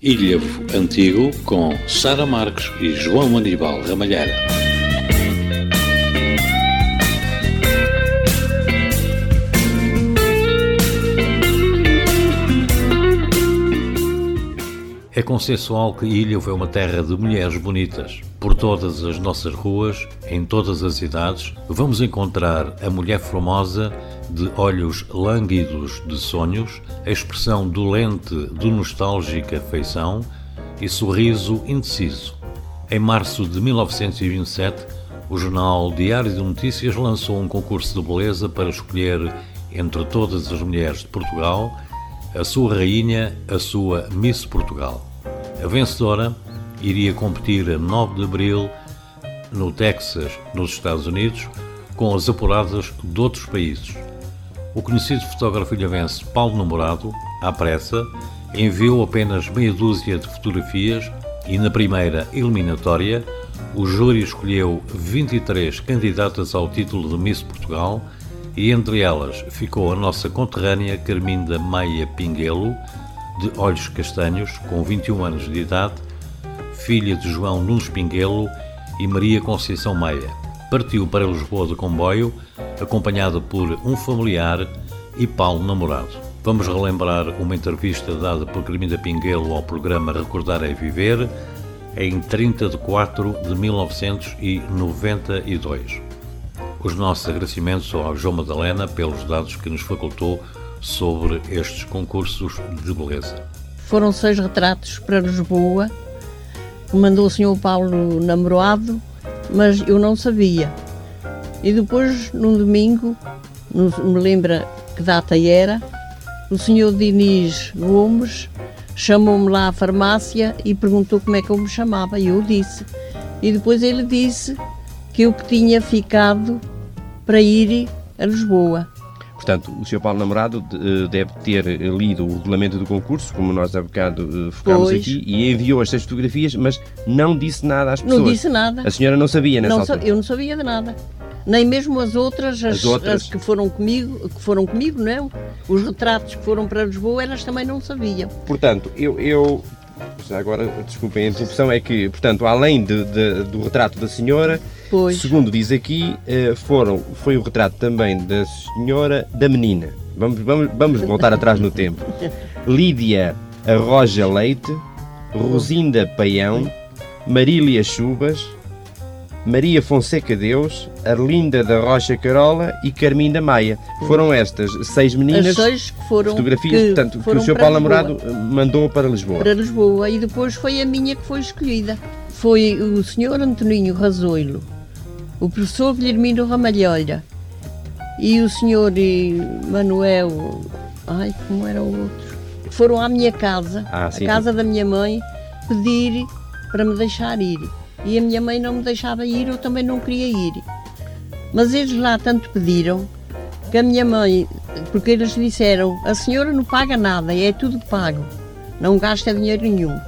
Ilhavo Antigo com Sara Marques e João Aníbal Ramalheira. É consensual que Ilhavo é uma terra de mulheres bonitas. Por todas as nossas ruas, em todas as idades, vamos encontrar a mulher formosa de olhos lânguidos de sonhos, expressão dolente de nostálgica feição e sorriso indeciso. Em março de 1927, o jornal Diário de Notícias lançou um concurso de beleza para escolher entre todas as mulheres de Portugal a sua rainha, a sua Miss Portugal. A vencedora iria competir a 9 de abril no Texas, nos Estados Unidos, com as apuradas de outros países. O conhecido fotógrafo ilhavense Paulo Namorado, à pressa, enviou apenas meia dúzia de fotografias e na primeira eliminatória o júri escolheu 23 candidatas ao título de Miss Portugal e entre elas ficou a nossa conterrânea Carminda Maia Pinguelo, de olhos castanhos, com 21 anos de idade, filha de João Nunes Pinguelo e Maria Conceição Maia. Partiu para Lisboa de comboio, acompanhada por um familiar e Paulo namorado. Vamos relembrar uma entrevista dada por Carminda Pinguelo ao programa Recordar é Viver, em 30 de 4 de 1992. Os nossos agradecimentos ao João Madalena pelos dados que nos facultou sobre estes concursos de beleza. Foram seis retratos para Lisboa, mandou o Sr. Paulo namorado, mas eu não sabia. E depois, num domingo, não me lembra que data era, o Sr. Diniz Gomes chamou-me lá à farmácia e perguntou como é que eu me chamava, e eu disse. E depois ele disse que eu tinha ficado para ir a Lisboa. Portanto, o Sr. Paulo Namorado eh, deve ter lido o regulamento do concurso, como nós há bocado eh, focámos Pois. aqui, e enviou as seis fotografias, mas não disse nada às pessoas. Não disse nada. A senhora não sabia nessa Não altura. eu não sabia de nada. Nem mesmo as outras, as, As outras? as que foram comigo, que foram comigo, não. Os retratos que foram para Lisboa, elas também não sabiam. Portanto, eu, eu já agora, desculpem a interrupção, é que, portanto, além de- de- do retrato da senhora, Pois. segundo diz aqui, eh, foram, foi o retrato também da senhora da menina. Vamos, vamos, vamos voltar atrás no tempo. Lídia Arroja Leite, Rosinda Paião, Marília Chubas, Maria Fonseca Deus, Arlinda da Rocha Carola e Carminda Maia. Foram estas seis meninas As seis que foram. fotografias, que portanto, que o Sr. para Paulo. Namorado mandou para Lisboa. Para Lisboa. E depois foi a minha que foi escolhida. Foi o senhor Antoninho Razoilo, o professor Guilhermino Ramalheira e o senhor eh, Manuel. Ai, como era o outro? Foram à minha casa, Ah, a sim, casa da minha mãe, pedir para me deixar ir. E a minha mãe não me deixava ir, eu também não queria ir. Mas eles lá tanto pediram que a minha mãe, porque eles disseram, a senhora não paga nada, é tudo pago, não gasta dinheiro nenhum.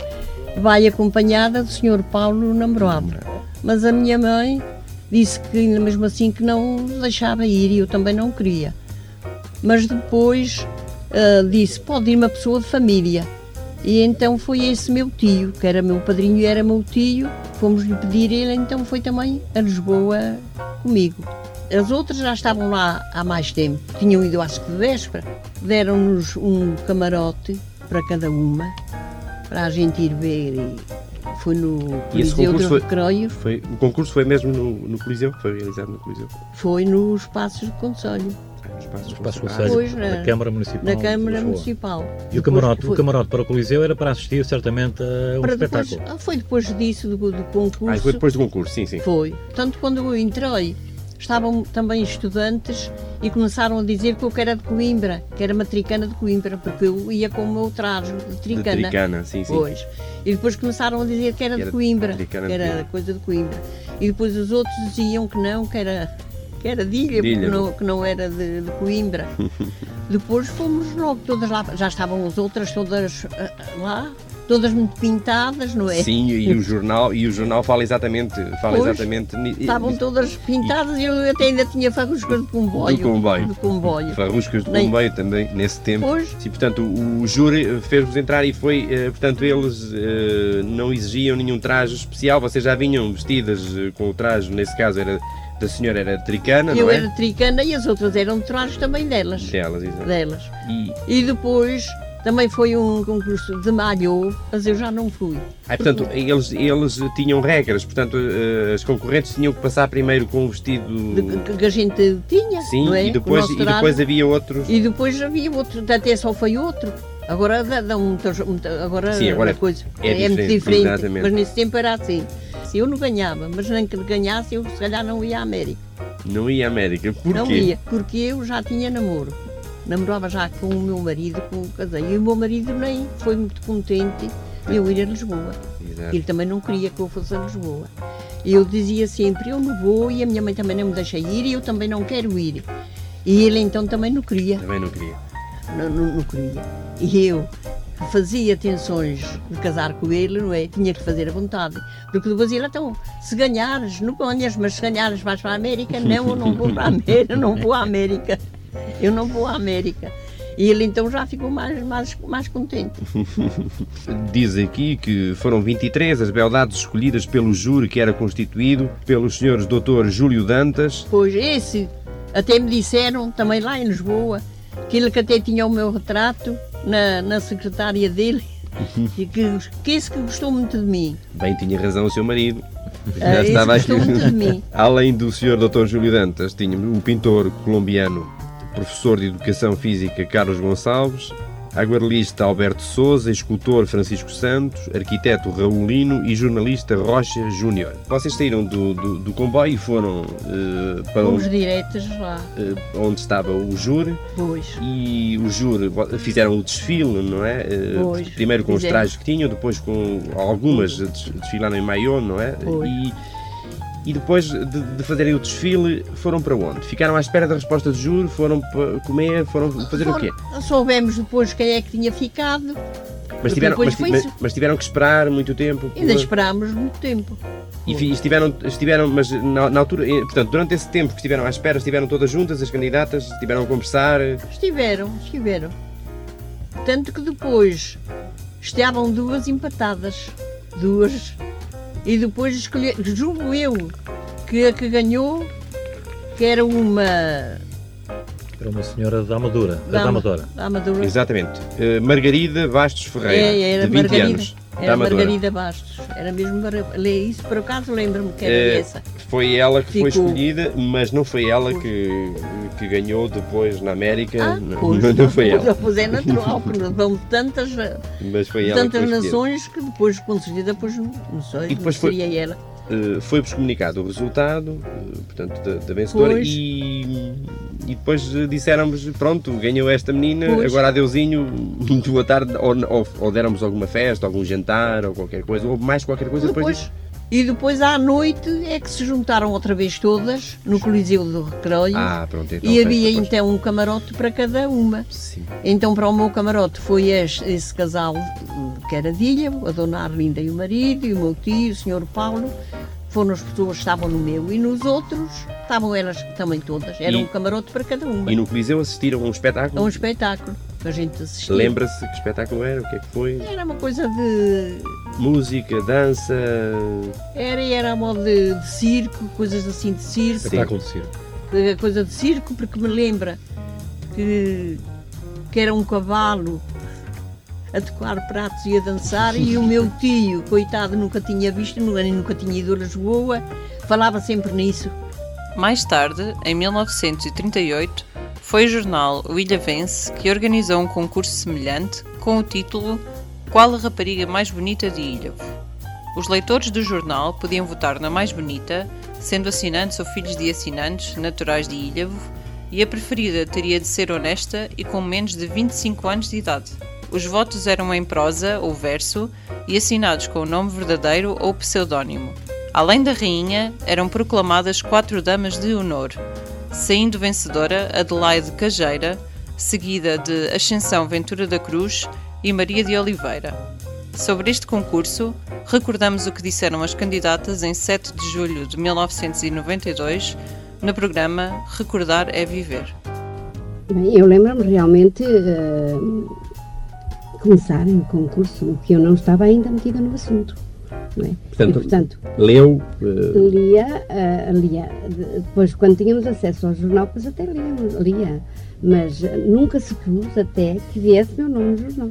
Vai acompanhada do senhor Paulo namorado. Mas a minha mãe disse que mesmo assim que não deixava ir e eu também não queria. Mas depois ah, disse, pode ir uma pessoa de família. E então foi esse meu tio, que era meu padrinho e era meu tio, fomos lhe pedir ele, então foi também a Lisboa comigo. As outras já estavam lá há mais tempo, tinham ido acho que de véspera, deram-nos um camarote para cada uma, para a gente ir ver e foi no Coliseu concurso dos foi- o concurso foi mesmo no, no Coliseu? Foi realizado no Coliseu? foi nos Passos do Conselho, Ah, no Espaço Os Passos Conselho. Conselho, Pois, na na- Câmara Municipal. na Câmara. Municipal. E o Depois camarote, foi- o camarote para o Coliseu era para assistir certamente a um para depois- espetáculo. ah, foi depois disso do, do concurso. Ah, foi depois do concurso, sim, sim. Foi. Portanto, quando eu entrei, estavam também estudantes e começaram a dizer que eu que era de Coimbra, que era matricana de Coimbra, porque eu ia com o meu traje de De tricana. Tricana, sim, sim. Pois. E depois começaram a dizer que era Que de era Coimbra, tricana que de era Coimbra. coisa de Coimbra. E depois os outros diziam que não, que era, que era de Ilha, De Ilha. porque não, que não era de, de Coimbra. depois fomos logo todas lá, já estavam as outras todas ah, lá, todas muito pintadas, não é? Sim, e o jornal, e o jornal fala exatamente, fala Pois, exatamente Estavam todas pintadas e eu até ainda tinha farruscas de comboio. do comboio. Do comboio. Farruscas Nem- comboio também nesse tempo. Pois. Sim, portanto, o, o júri fez-vos entrar e foi, eh, portanto, eles eh, não exigiam nenhum traje especial, vocês já vinham vestidas eh, com o traje, nesse caso era da senhora era tricana, Eu não é? era tricana e as outras eram trajes também delas. Delas, exato. delas. E, E depois também foi um concurso de malho, mas eu já não fui. ah, portanto, eles, eles tinham regras, portanto, eh, as concorrentes tinham que passar primeiro com o vestido... De- que, a gente tinha, Sim, não é? e depois, e depois havia outros... E depois havia outro, até só foi outro. Agora dá, dá muitas, muita- agora, Sim, agora a coisa é é, muito diferente, diferente. exatamente. Mas nesse tempo era assim. Se eu não ganhava, mas nem que ganhasse, eu se calhar não ia à América. Não ia à América. Porquê? Não ia, porque eu já tinha namoro. Namorava já com o meu marido, com o casei. E o meu marido nem foi muito contente de eu ir a Lisboa. Exato. Ele também não queria que eu fosse a Lisboa. Eu dizia sempre, eu não vou, e a minha mãe também não me deixa ir, e eu também não quero ir. E ele então também não queria, Também não queria. não, não, não queria. E eu fazia tensões de casar com ele, não é? Tinha que fazer a vontade. Porque depois ele, então, se ganhares, não ponhas, mas se ganhares vais para a América, não, eu não vou para a América, não vou à América. Eu não vou à América. E ele então já ficou mais, mais, mais contente. Diz aqui que foram 23 as beldades escolhidas pelo júri que era constituído pelos senhores Dr. Júlio Dantas, Pois esse, até me disseram, também lá em Lisboa, que ele que até tinha o meu retrato na, na secretária dele, e que, que esse que gostou muito de mim. bem tinha razão o seu marido. Ah, Já esse estava aqui. gostou muito de mim. Além do senhor Dr. Júlio Dantas, tínhamos o pintor colombiano, professor de Educação Física Carlos Gonçalves, aguarelista Alberto Souza, escultor Francisco Santos, arquiteto Raulino e jornalista Rocha Júnior. Vocês saíram do, do, do comboio e foram eh, para Fomos onde, diretas lá, eh, onde estava o júri pois. e o júri fizeram o desfile, não é? Eh, Pois, Primeiro com os trajes que tinham, depois com algumas des- desfilaram em maiô, não é? Pois. E, e depois de, de fazerem o desfile, foram para onde? Ficaram à espera da resposta do júri, foram para comer, foram fazer o quê? Soubemos depois quem é que tinha ficado, Mas tiveram, mas, mas- mas tiveram que esperar muito tempo. ainda por- esperámos muito tempo. E fi- estiveram, estiveram mas na, na altura, eh, portanto, durante esse tempo que estiveram à espera, estiveram todas juntas, as candidatas, estiveram a conversar. Estiveram, estiveram. Tanto que depois estavam duas empatadas. Duas. E depois escolher, julgo eu, que a que ganhou, que era uma Era uma senhora da Amadora, da, da, Amadora. da Amadora. Exatamente. Eh, Margarida Bastos Ferreira, É, era de 20 Margarida, anos. da era Amadora. Margarida Bastos. Era mesmo isso, por acaso lembro-me que era Eh, essa. Foi ela que foi escolhida, mas não foi ela que, que ganhou depois na América. Ah, não, pois, não foi ela. Pois é natural, porque vão tantas, Mas foi ela que tantas escolhida. nações que depois, com certeza, depois não, não sei, E depois não foi- seria ela. Eh, Foi-vos comunicado o resultado, eh, portanto, da, da vencedora, Pois. e, e depois eh, disseram-vos: pronto, ganhou esta menina, Pois. agora adeusinho, muito boa tarde, ou, ou, ou deram-vos alguma festa, algum jantar, ou qualquer coisa, ou mais qualquer coisa depois, Depois. E depois à noite é que se juntaram outra vez todas no Coliseu do Recreio Ah, pronto, então. e havia depois. então um camarote para cada uma. Sim. Então para o meu camarote foi este, esse casal que era de Ilha, a dona Arlinda e o marido, e o meu tio, o senhor Paulo, foram as pessoas que estavam no meu e nos outros estavam elas também todas. Era E- um camarote para cada uma. E no Coliseu assistiram a um espetáculo? A um espetáculo que a gente assistia. Lembra-se que espetáculo era? O que é que foi? Era uma coisa de. Música, dança. Era, era a modo de, de circo, coisas assim de circo. Espetáculo de circo. eh, coisa de circo, porque me lembra que, que era um cavalo a tocar pratos e a dançar, e o meu tio, coitado, nunca tinha visto, nunca, nunca tinha ido a Lisboa, falava sempre nisso. Mais tarde, em 1938, foi o jornal O Ilha Vence que organizou um concurso semelhante com o título Qual a rapariga mais bonita de Ilhavo? Os leitores do jornal podiam votar na mais bonita, sendo assinantes ou filhos de assinantes naturais de Ilhavo, e a preferida teria de ser honesta e com menos de 25 anos de idade. Os votos eram em prosa ou verso e assinados com o nome verdadeiro ou pseudónimo. Além da rainha, eram proclamadas quatro damas de honor, saindo vencedora Adelaide Cajeira, seguida de Ascensão Ventura da Cruz e Maria de Oliveira. Sobre este concurso, recordamos o que disseram as candidatas em 7 de julho de 1992 no programa Recordar é Viver. Eu lembro-me realmente uh, começar o concurso, que eu não estava ainda metida no assunto. É? Portanto, e, portanto leu. Uh... Lia, uh, lia. Depois, quando tínhamos acesso ao jornal, depois até lia. lia. Mas nunca se pôs até que viesse meu nome no jornal.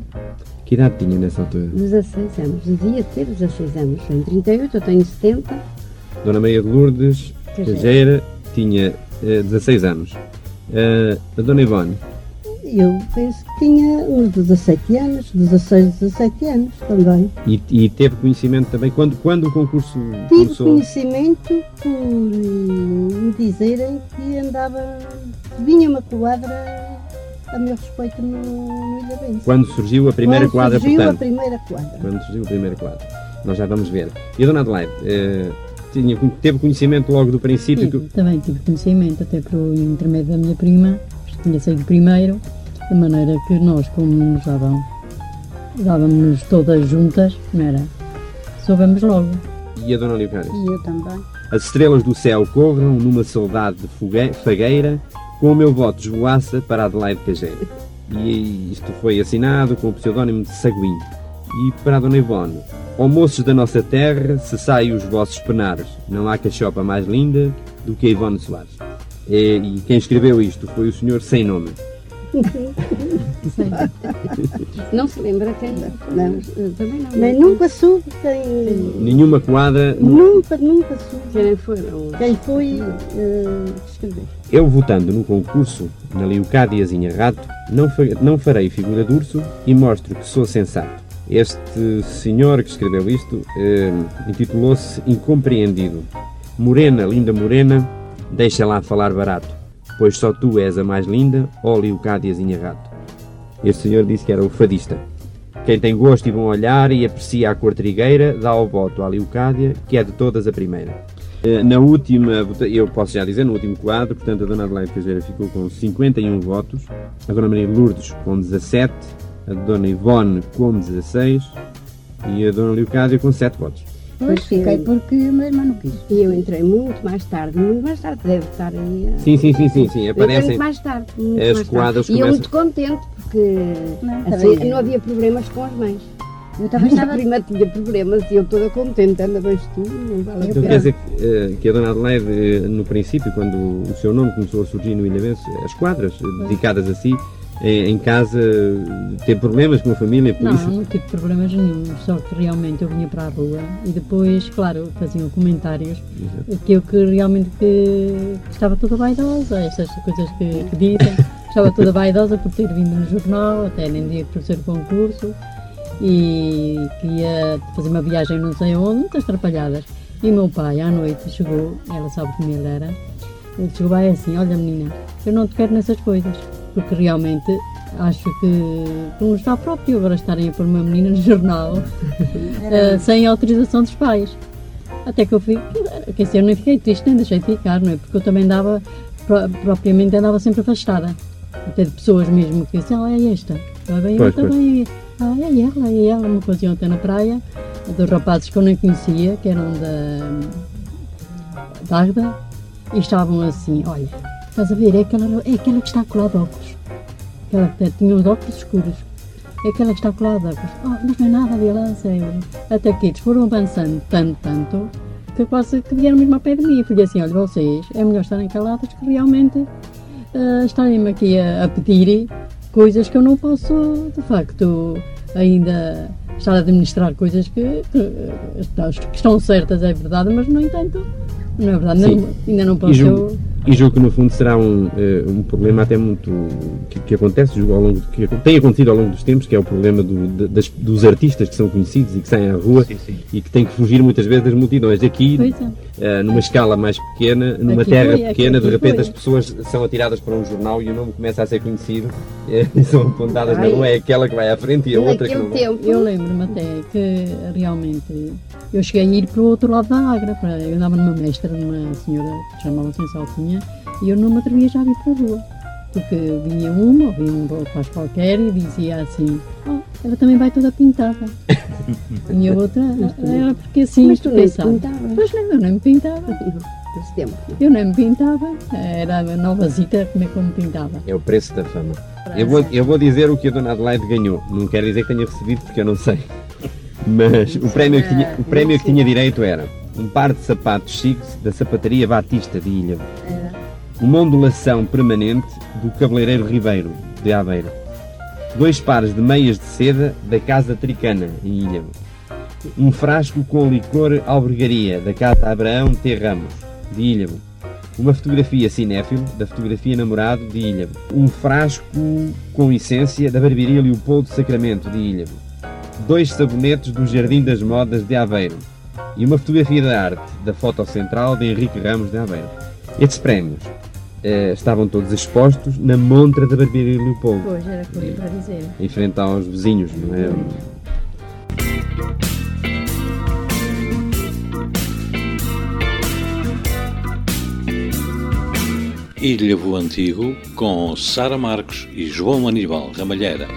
Que idade tinha nessa altura? 16 anos. Devia ter 16 anos. Em 38, eu tenho 70. Dona Maria de Lourdes Cajeira tinha uh, 16 anos. Uh, a Dona Ivone? Eu penso que tinha uns 17 anos, 16, 17 anos também. E, e teve conhecimento também, quando, quando o concurso Tive começou? conhecimento por me dizerem que andava, vinha uma quadra a meu respeito no, no Ilha Bence. Quando surgiu a primeira Quando quadra, surgiu portanto? a primeira quadra. Quando surgiu a primeira quadra. Nós já vamos ver. E a Dona Adelaide? Uh, tinha, teve conhecimento logo do princípio? Tive, que... também tive conhecimento, até por intermédio da minha prima, que tinha saído primeiro, de maneira que nós, como nos davam, dávamos todas juntas, não era? Soubemos logo. E a Dona Leocádia? E eu também. As estrelas do céu corram numa saudade de fogue- fagueira, com o meu voto esvoaça para Adelaide Cageira. E isto foi assinado com o pseudónimo de Saguim. E para a Dona Ivone, ó moços da nossa terra, cessai os vossos penares, não há cachopa mais linda do que a Ivone Soares. E, e quem escreveu isto foi o senhor sem nome. Não se lembra quem? Não. eu também não. Nem nunca soube quem, Nenhuma quadra. nunca, nunca soube Quem foram? quem foi eh, que escreveu. Eu votando no concurso, na Leocádiazinha Rato, não, fa- não farei figura de urso e mostro que sou sensato. Este senhor que escreveu isto eh, intitulou-se Incompreendido. Morena, linda morena, deixa lá falar barato, pois só tu és a mais linda, ó Leocádiazinha Rato. Este senhor disse que era o fadista. Quem tem gosto e bom olhar e aprecia a cor trigueira, dá o voto à Leocádia, que é de todas a primeira. Eh, Na última, eu posso já dizer, no último quadro, portanto, a Dona Adelaide Caseira ficou com 51 votos, a Dona Maria Lourdes com 17, a Dona Ivone com 16 e a Dona Leocádia com 7 votos. Pois fiquei porque o meu irmão não quis. E eu entrei muito mais tarde, muito mais tarde, deve estar aí. a- Sim, sim, sim, sim, sim aparecem. muito mais tarde. Muito as mais quadras tarde. E eu muito contente, porque Não, assim, também não havia problemas com as mães. Eu também A estava. prima tinha problemas e eu toda contente, anda bem tu, não vale a Então pena. quer dizer que, eh, que a Dona Adelaide, eh, no princípio, quando o seu nome começou a surgir no Ilhavense, as quadras eh, dedicadas a si, em, em casa, teve problemas com a família, por Não, isso. não tive problemas nenhum, só que realmente eu vinha para a rua e depois, claro, faziam comentários que eu que realmente que estava toda vaidosa, estas coisas que, que dizem, estava toda vaidosa por ter vindo no jornal, até nem dia por ser concurso, e que ia fazer uma viagem não sei onde, muitas atrapalhadas. E o meu pai à noite chegou, ela sabe como ele era, ele chegou lá e assim, olha menina, eu não te quero nessas coisas, porque realmente acho que, que não está próprio agora estarem a pôr uma menina no jornal eh, sem autorização dos pais. Até que eu fui, quer dizer, eu nem fiquei triste, nem deixei de ficar, não é? Porque eu também andava, pro- propriamente andava sempre afastada. Até de pessoas mesmo que diziam, ah, é esta, vai bem, Pois, também, ah, é ela, é ela, uma coisa ontem na praia, dos rapazes que eu nem conhecia, que eram da, da Agda, e estavam assim, olha, estás a ver, é aquela, é aquela que está colada de óculos. Aquela que tinha os óculos escuros. É aquela que está colada de óculos. Oh, mas não é nada, violência. Até que eles foram avançando tanto, tanto, que quase que vieram mesmo ao pé de mim. E falei assim, olha, vocês, é melhor estarem caladas que realmente ah, estarem-me aqui a, a pedir coisas que eu não posso, de facto, ainda estar a administrar coisas que, que, que estão certas, é verdade, mas no entanto, não é verdade, não- ainda não posso. E julgo que no fundo será um, eh, um problema até muito que, que acontece julgo, ao longo que tem acontecido ao longo dos tempos, que é o problema do- de- das- dos artistas que são conhecidos e que saem à rua e que têm que fugir muitas vezes das multidões. Aqui, é. eh, numa escala mais pequena, numa Aqui terra foi, aqui- pequena, de aqui repente foi. as pessoas são atiradas para um jornal e o nome começa a ser conhecido eh, e são apontadas na Ai. rua, é aquela que vai à frente e a outra que não vai. tempo, Eu lembro-me até que realmente eu cheguei a ir para o outro lado da Agra. Para, eu andava numa mestra, numa senhora que chamava-se Saltinha, e eu não me atrevia já a vir para a rua. Porque vinha uma, ou vinha um rapaz qualquer e dizia assim: Oh, ela também vai toda pintada. E a outra era porque assim, Mas tu pensava. Pois não, eu nem me pintava. Tempo. Eu nem me pintava. Era a novazita como é que eu me pintava. É o preço da fama. Eu vou, eu vou dizer o que a Dona Adelaide ganhou. Não quero dizer que tenha recebido porque eu não sei. Mas o prémio, que tinha, o prémio que tinha direito era um par de sapatos chiques da sapataria Batista de Ilha. Uma ondulação permanente do cabeleireiro Ribeiro, de Aveiro. Dois pares de meias de seda da Casa Tricana, em Ilha. Um frasco com licor albergaria da Casa Abraão T. Ramos, de Ilha. Uma fotografia cinéfilo da fotografia namorado de Ilha. Um frasco com essência da barbearia Leopoldo Sacramento de Ilha. Dois sabonetes do Jardim das Modas de Aveiro. E uma fotografia da arte da Foto Central de Henrique Ramos de Aveiro. Estes prémios eh, estavam todos expostos na montra da barbearia Leopoldo, Pois, era coisa para dizer. em frente aos vizinhos, não é? Ilhavo Antigo com Sara Marcos e João Aníbal Ramalheira.